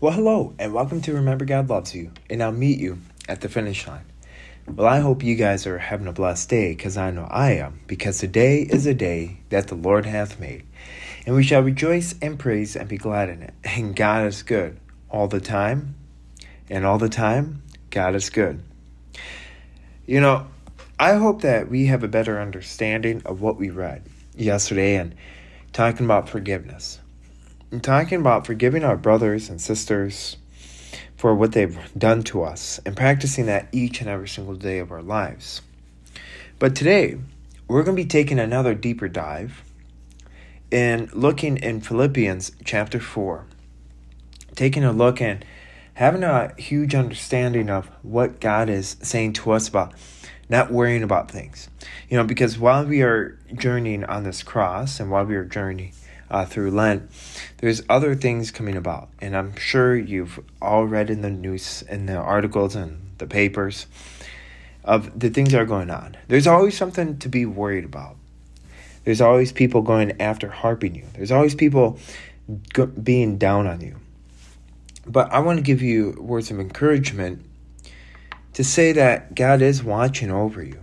Well, hello, and welcome to Remember God Loves You, and I'll meet you at the finish line. Well, I hope you guys are having a blessed day, because I know I am, because today is a day that the Lord hath made, and we shall rejoice and praise and be glad in it. And God is good all the time, and all the time, God is good. You know, I hope that we have a better understanding of what we read yesterday and talking about forgiveness. Talking about forgiving our brothers and sisters for what they've done to us and practicing that each and every single day of our lives. But today, we're going to be taking another deeper dive and looking in Philippians chapter 4. Taking a look and having a huge understanding of what God is saying to us about not worrying about things. You know, because while we are journeying on this cross and while we are journeying uh, through Lent, there's other things coming about. And I'm sure you've all read in the news, in the articles and the papers of the things that are going on. There's always something to be worried about. There's always people going after harping you. There's always people go- being down on you. But I want to give you words of encouragement to say that God is watching over you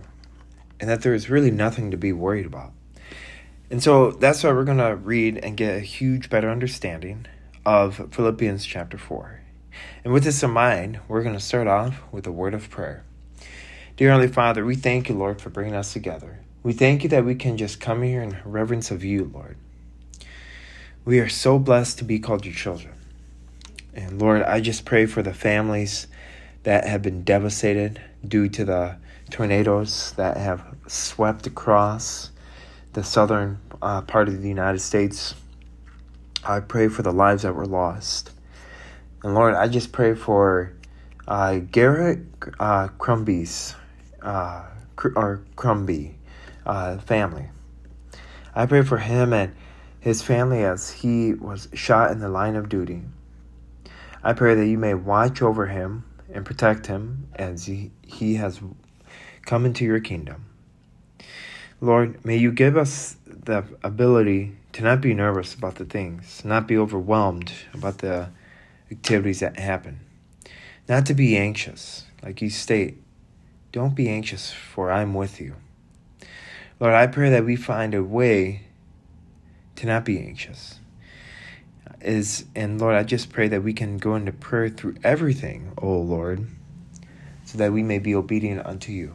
and that there is really nothing to be worried about. And so that's why we're going to read and get a huge better understanding of Philippians chapter 4. And with this in mind, we're going to start off with a word of prayer. Dear Heavenly Father, we thank you, Lord, for bringing us together. We thank you that we can just come here in reverence of you, Lord. We are so blessed to be called your children. And Lord, I just pray for the families that have been devastated due to the tornadoes that have swept across the southern uh, part of the United States. I pray for the lives that were lost. And Lord, I just pray for uh, Garrett uh, uh, or Crumby uh, family. I pray for him and his family as he was shot in the line of duty. I pray that you may watch over him and protect him as he, he has come into your kingdom. Lord, may you give us the ability to not be nervous about the things, not be overwhelmed about the activities that happen, not to be anxious. Like you state, don't be anxious, for I'm with you. Lord, I pray that we find a way to not be anxious. Is and Lord, I just pray that we can go into prayer through everything, oh Lord, so that we may be obedient unto you.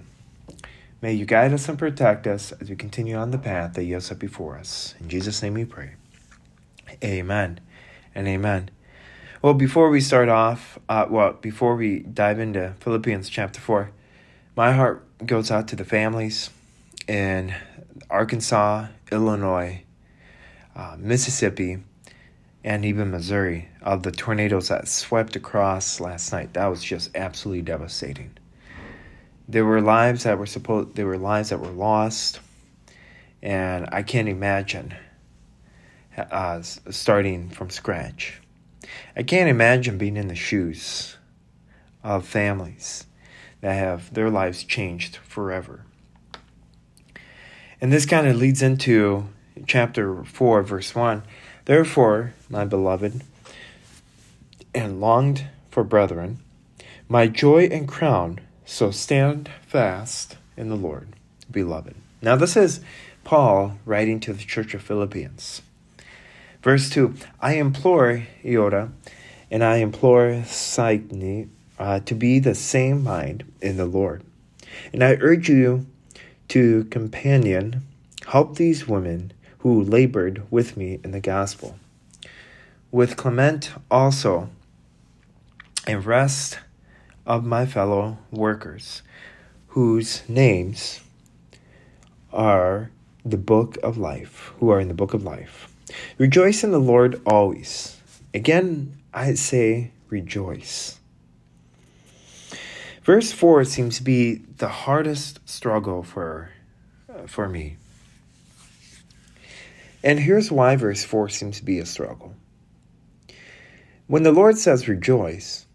May you guide us and protect us as we continue on the path that you have set before us. In Jesus' name we pray. Amen and amen. Well, before we start off, uh, well, before we dive into Philippians chapter 4, my heart goes out to the families in Arkansas, Illinois, uh, Mississippi, and even Missouri of the tornadoes that swept across last night. That was just absolutely devastating. There were lives that were supposed there were lives that were lost, and I can't imagine uh, starting from scratch. I can't imagine being in the shoes of families that have their lives changed forever. And this kind of leads into chapter 4, verse 1. Therefore, my beloved, and longed for brethren, my joy and crown, so stand fast in the Lord, beloved. Now, this is Paul writing to the church of Philippians. Verse 2 I implore Euodia and I implore Syntyche uh, to be the same mind in the Lord. And I urge you to companion, help these women who labored with me in the gospel. With Clement also, and rest of my fellow workers, whose names are the book of life, who are in the book of life. Rejoice in the Lord always. Again, I say rejoice. Verse 4 seems to be the hardest struggle for, uh, for me. And here's why verse 4 seems to be a struggle. When the Lord says rejoice,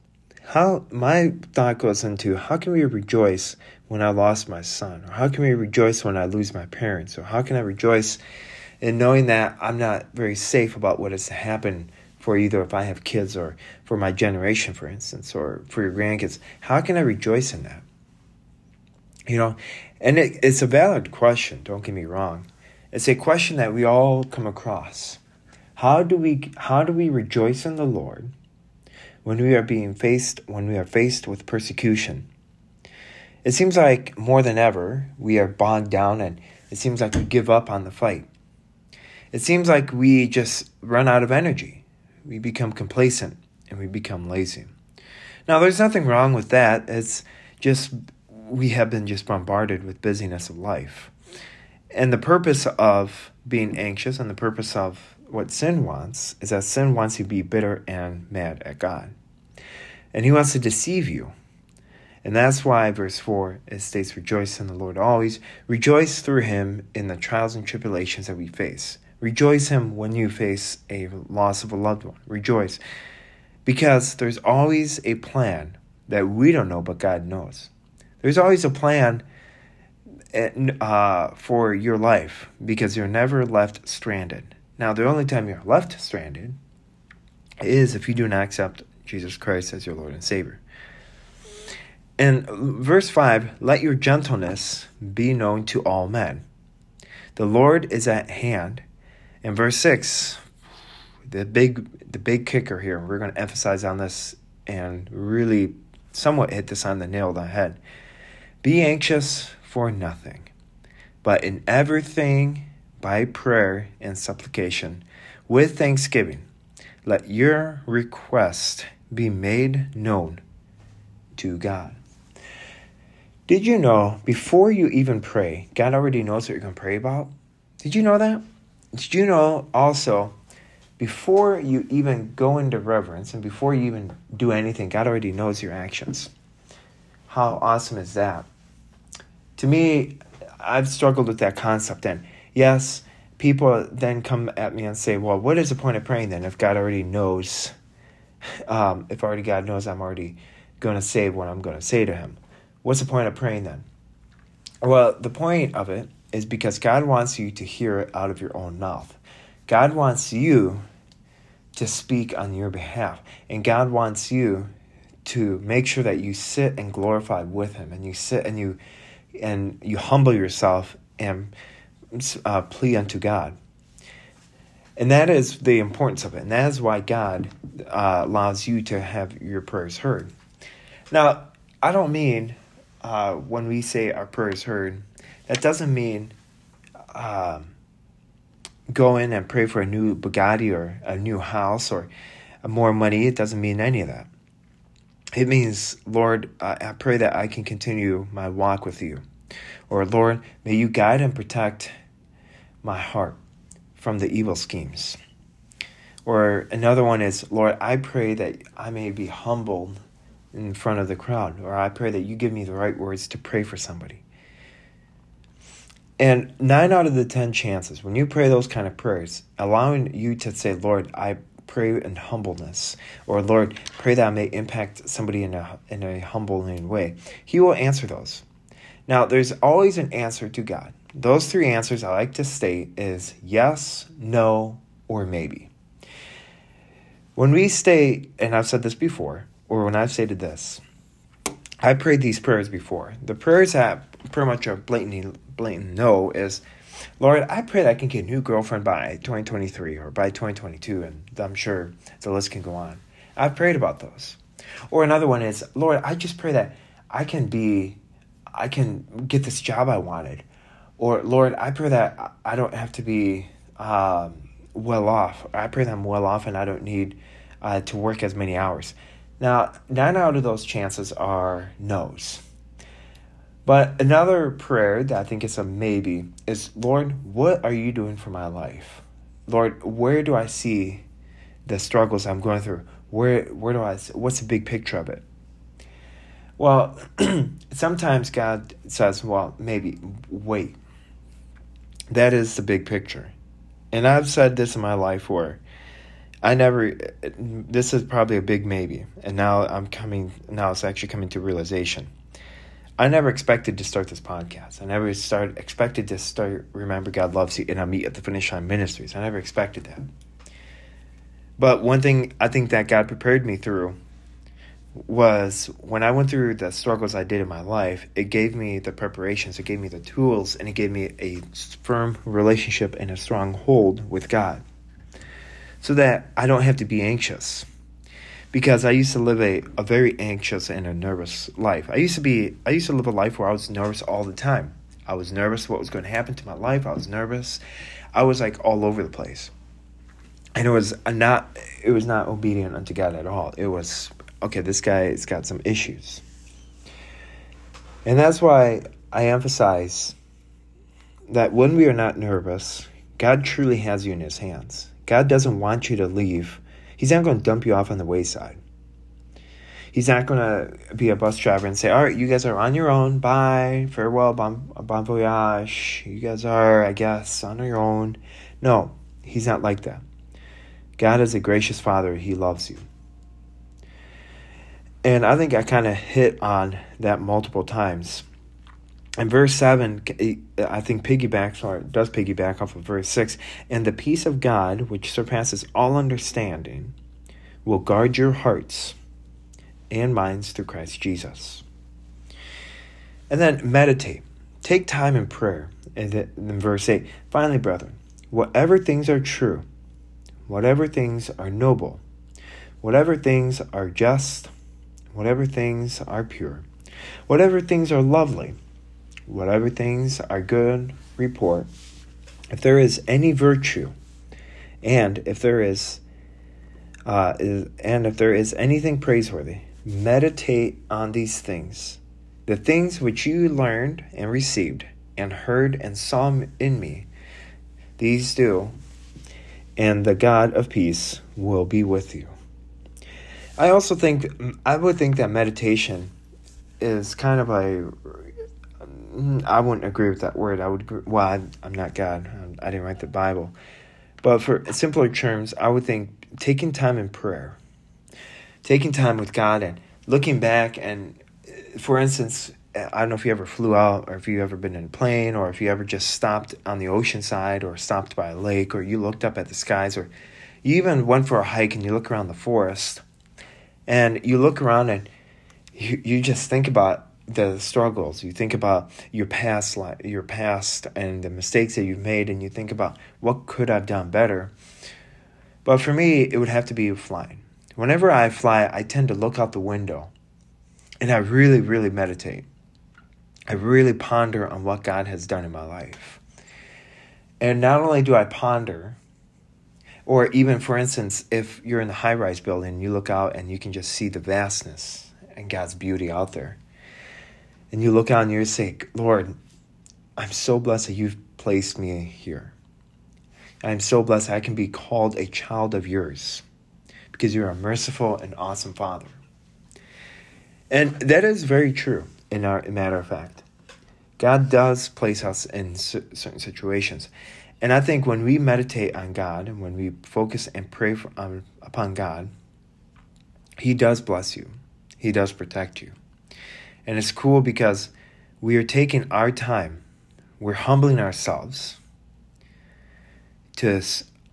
how my thought goes into how can we rejoice when I lost my son? Or how can we rejoice when I lose my parents? Or how can I rejoice in knowing that I'm not very safe about what has happened for either if I have kids or for my generation, for instance, or for your grandkids. How can I rejoice in that? You know, and it, it's a valid question, don't get me wrong. It's a question that we all come across. How do we how do we rejoice in the Lord when we are being faced when we are faced with persecution? It seems like more than ever we are bogged down and it seems like we give up on the fight. It seems like we just run out of energy. We become complacent and we become lazy. Now there's nothing wrong with that. It's just we have been just bombarded with busyness of life. And the purpose of being anxious and the purpose of what sin wants is that sin wants you to be bitter and mad at God. And he wants to deceive you. And that's why verse 4 it states, Rejoice in the Lord always. Rejoice through him in the trials and tribulations that we face. Rejoice him when you face a loss of a loved one. Rejoice. Because there's always a plan that we don't know, but God knows. There's always a plan uh, for your life because you're never left stranded. Now, the only time you're left stranded is if you do not accept Jesus Christ as your Lord and Savior. In verse 5, let your gentleness be known to all men. The Lord is at hand. In verse 6, the big the big kicker here, we're going to emphasize on this and really somewhat hit this on the nail on the head. Be anxious for nothing, but in everything by prayer and supplication with thanksgiving, let your request be made known to God. Did you know before you even pray, God already knows what you're going to pray about? Did you know that? Did you know also before you even go into reverence and before you even do anything, God already knows your actions? How awesome is that? To me, I've struggled with that concept. And yes, people then come at me and say, well, what is the point of praying then if God already knows? Um, if already God knows I'm already going to say what I'm going to say to him. What's the point of praying then? Well, the point of it is because God wants you to hear it out of your own mouth. God wants you to speak on your behalf. And God wants you to make sure that you sit and glorify with him and you sit and you and you humble yourself and uh, plea unto God. And that is the importance of it. And that is why God uh, allows you to have your prayers heard. Now, I don't mean uh, when we say our prayers heard, that doesn't mean um, go in and pray for a new Bugatti or a new house or more money. It doesn't mean any of that. It means, Lord, I pray that I can continue my walk with you. Or, Lord, may you guide and protect my heart from the evil schemes. Or another one is, Lord, I pray that I may be humbled in front of the crowd. Or I pray that you give me the right words to pray for somebody. And nine out of the ten chances, when you pray those kind of prayers, allowing you to say, Lord, I pray in humbleness, or Lord, pray that I may impact somebody in a in a humbling way. He will answer those. Now, there's always an answer to God. Those three answers I like to state is yes, no, or maybe. When we state, and I've said this before, or when I've stated this, I prayed these prayers before. The prayers that pretty much are blatant, blatant no is Lord, I pray that I can get a new girlfriend by 2023 or by 2022, and I'm sure the list can go on. I've prayed about those. Or another one is, Lord, I just pray that I can be, I can get this job I wanted. Or, Lord, I pray that I don't have to be um, well off. I pray that I'm well off and I don't need uh, to work as many hours. Now, nine out of those chances are no's. But another prayer that I think is a maybe is Lord, what are you doing for my life? Lord, where do I see the struggles I'm going through? Where where do I what's the big picture of it? Well, sometimes God says, well, maybe wait. That is the big picture. And I've said this in my life where I never this is probably a big maybe. And now I'm coming now it's actually coming to realization I never expected to start this podcast. I never start expected to start Remember God Loves You and I meet at the finish line ministries. I never expected that. But one thing I think that God prepared me through was when I went through the struggles I did in my life, it gave me the preparations, it gave me the tools, and it gave me a firm relationship and a strong hold with God so that I don't have to be anxious. Because I used to live a, a very anxious and a nervous life. I used to be I used to live a life where I was nervous all the time. I was nervous what was going to happen to my life. I was nervous. I was like all over the place. And it was not it was not obedient unto God at all. It was okay, this guy's got some issues. And that's why I emphasize that when we are not nervous, God truly has you in his hands. God doesn't want you to leave. He's not going to dump you off on the wayside. He's not going to be a bus driver and say, All right, you guys are on your own. Bye. Farewell. Bon, bon voyage. You guys are, I guess, on your own. No, he's not like that. God is a gracious Father. He loves you. And I think I kind of hit on that multiple times. And verse 7, I think piggybacks, or does piggyback off of verse 6. And the peace of God, which surpasses all understanding, will guard your hearts and minds through Christ Jesus. And then meditate. Take time in prayer. And in verse 8, finally, brethren, whatever things are true, whatever things are noble, whatever things are just, whatever things are pure, whatever things are lovely, whatever things are good report, if there is any virtue, and if there is, uh, is, and if there is anything praiseworthy, meditate on these things, the things which you learned and received, and heard and saw in me. These do, and the God of peace will be with you. I also think I would think that meditation is kind of a mm, I wouldn't agree with that word. I would well, I, am not God. I didn't write the Bible, but for simpler terms, I would think taking time in prayer, taking time with God, and looking back. And for instance, I don't know if you ever flew out, or if you ever been in a plane, or if you ever just stopped on the ocean side, or stopped by a lake, or you looked up at the skies, or you even went for a hike and you look around the forest and you look around and you, you just think about the struggles. You think about your past life your past and the mistakes that you've made and you think about what could i've done better. But for me it would have to be flying. Whenever i fly i tend to look out the window and i really really meditate. I really ponder on what god has done in my life. And not only do i ponder or even, for instance, if you're in a high rise building, you look out and you can just see the vastness and God's beauty out there. And you look out and you say, Lord, I'm so blessed that you've placed me here. I'm so blessed I can be called a child of yours because you're a merciful and awesome Father. And that is very true in our matter of fact. God does place us in certain situations. And I think when we meditate on God and when we focus and pray for, um, upon God, He does bless you, He does protect you. And it's cool because we are taking our time, we're humbling ourselves to,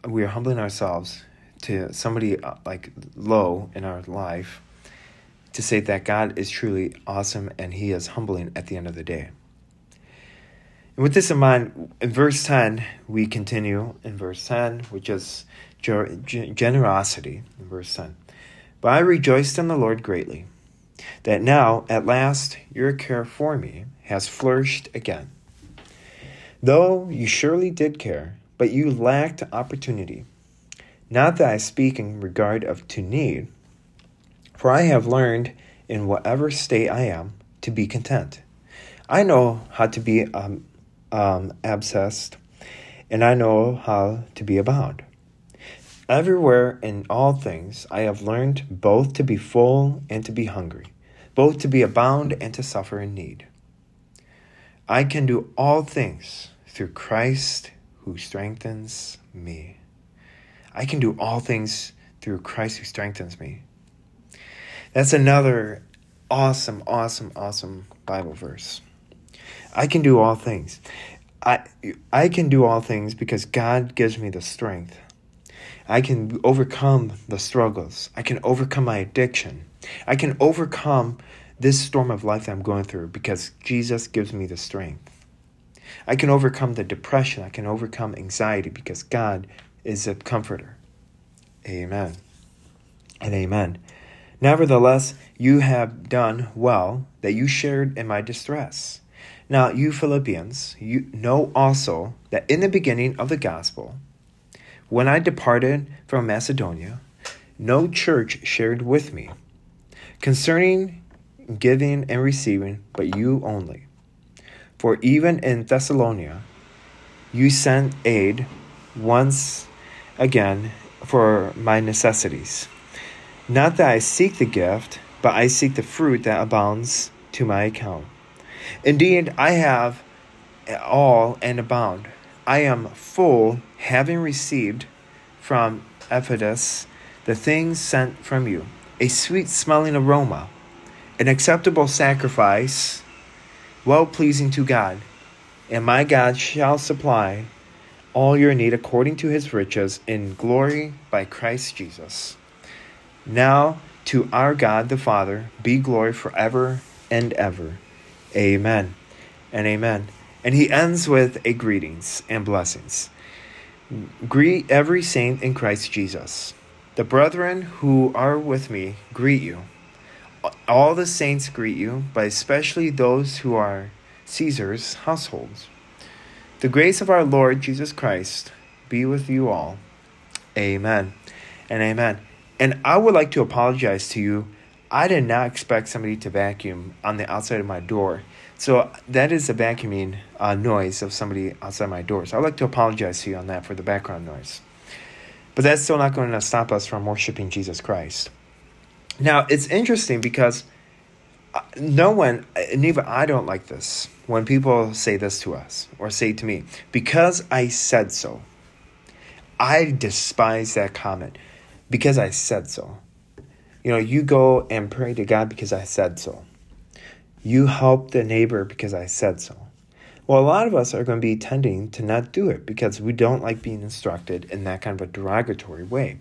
we are humbling ourselves to somebody uh, like low in our life to say that God is truly awesome and He is humbling at the end of the day. And with this in mind, in verse 10, we continue in verse 10, which is generosity, in verse 10. But I rejoiced in the Lord greatly, that now, at last, your care for me has flourished again. Though you surely did care, but you lacked opportunity. Not that I speak in regard of to need, for I have learned in whatever state I am to be content. I know how to be um, um, abscessed, and I know how to be abound. Everywhere in all things I have learned both to be full and to be hungry, both to be abound and to suffer in need. I can do all things through Christ who strengthens me. I can do all things through Christ who strengthens me. That's another awesome, awesome, awesome Bible verse. I can do all things. I I can do all things because God gives me the strength. I can overcome the struggles. I can overcome my addiction. I can overcome this storm of life that I'm going through because Jesus gives me the strength. I can overcome the depression. I can overcome anxiety because God is a comforter. Amen. And amen. Nevertheless, you have done well that you shared in my distress. Now, you Philippians, you know also that in the beginning of the gospel, when I departed from Macedonia, no church shared with me concerning giving and receiving, but you only. For even in Thessalonica, you sent aid once again for my necessities. Not that I seek the gift, but I seek the fruit that abounds to my account. Indeed, I have all and abound. I am full, having received from Epaphroditus the things sent from you, a sweet smelling aroma, an acceptable sacrifice, well pleasing to God. And my God shall supply all your need according to his riches in glory by Christ Jesus. Now to our God the Father be glory forever and ever. Amen and amen. And he ends with a greetings and blessings. Greet every saint in Christ Jesus. The brethren who are with me greet you. All the saints greet you, but especially those who are Caesar's households. The grace of our Lord Jesus Christ be with you all. Amen and amen. And I would like to apologize to you. I did not expect somebody to vacuum on the outside of my door. So that is the vacuuming uh, noise of somebody outside my door. So I'd like to apologize to you on that for the background noise. But that's still not going to stop us from worshiping Jesus Christ. Now, it's interesting because uh, no one, and even I don't like this, when people say this to us or say to me, because I said so. I despise that comment because I said so. You know, you go and pray to God because I said so. You help the neighbor because I said so. Well, a lot of us are going to be tending to not do it because we don't like being instructed in that kind of a derogatory way.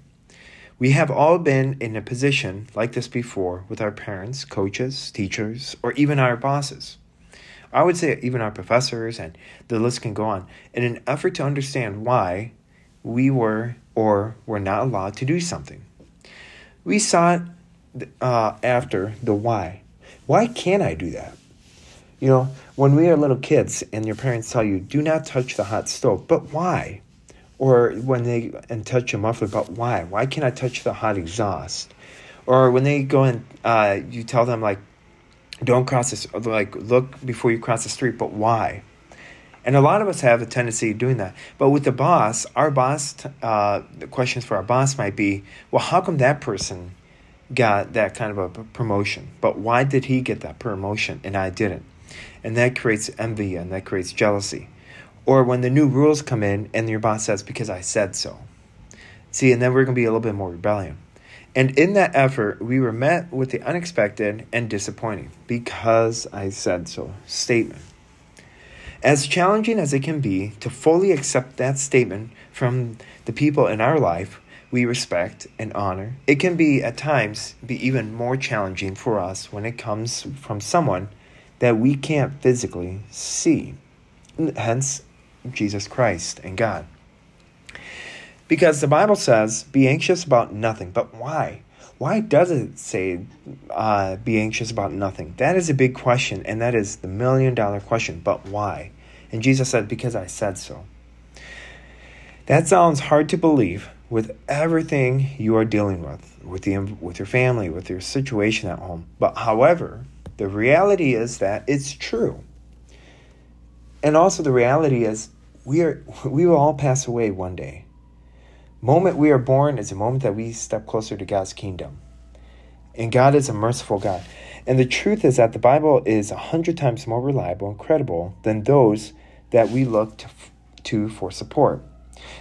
We have all been in a position like this before with our parents, coaches, teachers, or even our bosses. I would say even our professors, and the list can go on, in an effort to understand why we were or were not allowed to do something. We sought uh, after the why. Why can't I do that? You know, when we are little kids and your parents tell you, do not touch the hot stove, but why? Or when they and touch a muffler, but why? Why can't I touch the hot exhaust? Or when they go and uh, you tell them like, don't cross this, like look before you cross the street, but why? And a lot of us have a tendency of doing that. But with the boss, our boss, uh, the questions for our boss might be, well, how come that person got that kind of a promotion? But why did he get that promotion and I didn't? And that creates envy and that creates jealousy. Or when the new rules come in and your boss says, because I said so. See, and then we're going to be a little bit more rebellion. And in that effort, we were met with the unexpected and disappointing because I said so statement. As challenging as it can be to fully accept that statement from the people in our life we respect and honor, it can be at times be even more challenging for us when it comes from someone that we can't physically see. Hence, Jesus Christ and God. Because the Bible says, be anxious about nothing. But why? Why does it say, uh, be anxious about nothing? That is a big question, and that is the million dollar question. But why? And Jesus said, Because I said so. That sounds hard to believe with everything you are dealing with, with, the, with your family, with your situation at home. But however, the reality is that it's true. And also, the reality is we, are, we will all pass away one day. Moment we are born is a moment that we step closer to God's kingdom. And God is a merciful God. And the truth is that the Bible is a hundred times more reliable and credible than those that we look to, to for support.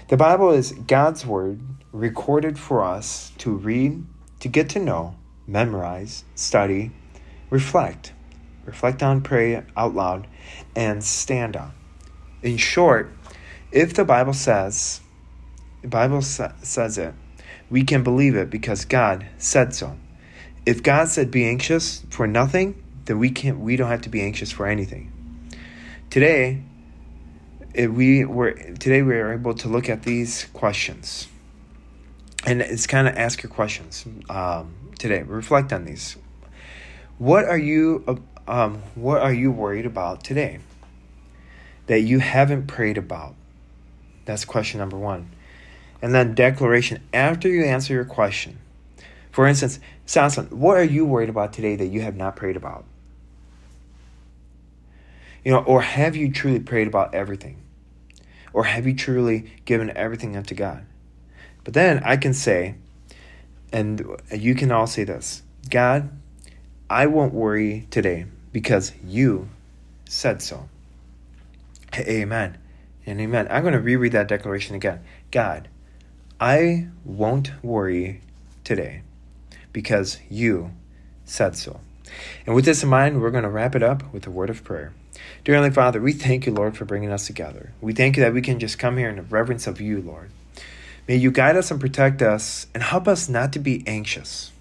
The Bible is God's Word recorded for us to read, to get to know, memorize, study, reflect, reflect on, pray out loud, and stand on. In short, if the Bible says the Bible sa- says it, we can believe it because God said so. If God said be anxious for nothing, then we can't we don't have to be anxious for anything. Today, we were today we are able to look at these questions, and it's kind of ask your questions um, today. Reflect on these. What are you um, What are you worried about today that you haven't prayed about? That's question number one, and then declaration after you answer your question. For instance, Samson, what are you worried about today that you have not prayed about? You know, or have you truly prayed about everything? Or have you truly given everything unto God? But then I can say, and you can all say this God, I won't worry today because you said so. Amen and amen. I'm going to reread that declaration again. God, I won't worry today because you said so. And with this in mind, we're going to wrap it up with a word of prayer. Dear Heavenly Father, we thank you, Lord, for bringing us together. We thank you that we can just come here in the reverence of you, Lord. May you guide us and protect us and help us not to be anxious.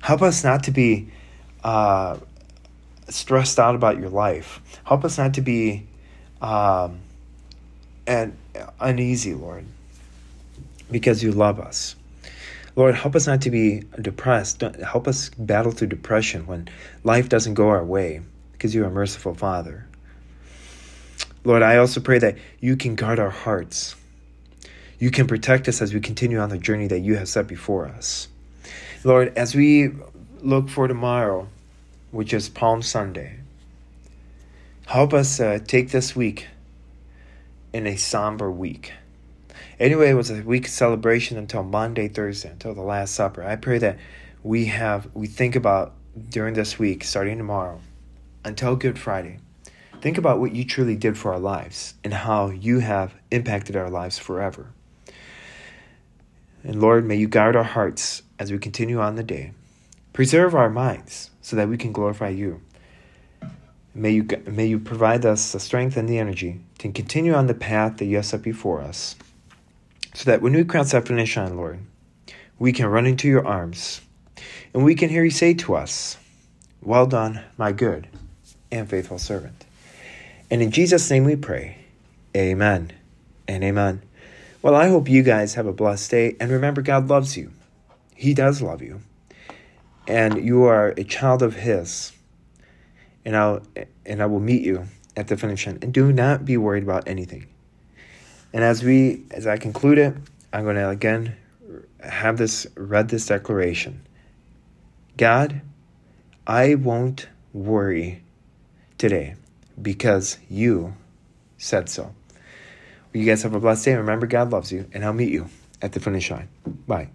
Help us not to be uh, stressed out about your life. Help us not to be um, and uneasy, Lord, because you love us. Lord, help us not to be depressed. Help us battle through depression when life doesn't go our way because you are a merciful Father. Lord, I also pray that you can guard our hearts. You can protect us as we continue on the journey that you have set before us. Lord, as we look for tomorrow, which is Palm Sunday, help us uh, take this week in a somber week. Anyway, it was a week celebration until Monday, Thursday, until the Last Supper. I pray that we have we think about during this week, starting tomorrow, until Good Friday. Think about what you truly did for our lives and how you have impacted our lives forever. And Lord, may you guard our hearts as we continue on the day. Preserve our minds so that we can glorify you. May you, may you provide us the strength and the energy to continue on the path that you have set before us, so that when we finish line, Lord, we can run into your arms and we can hear you say to us, Well done, my good and faithful servant. And in Jesus' name we pray. Amen and amen. Well, I hope you guys have a blessed day. And remember, God loves you. He does love you. And you are a child of His. And I'll and I will meet you at the finish line. And do not be worried about anything. And as we as I conclude it, I'm going to again have this read this declaration. God, I won't worry today because you said so. You guys have a blessed day. Remember, God loves you, and I'll meet you at the finish line. Bye.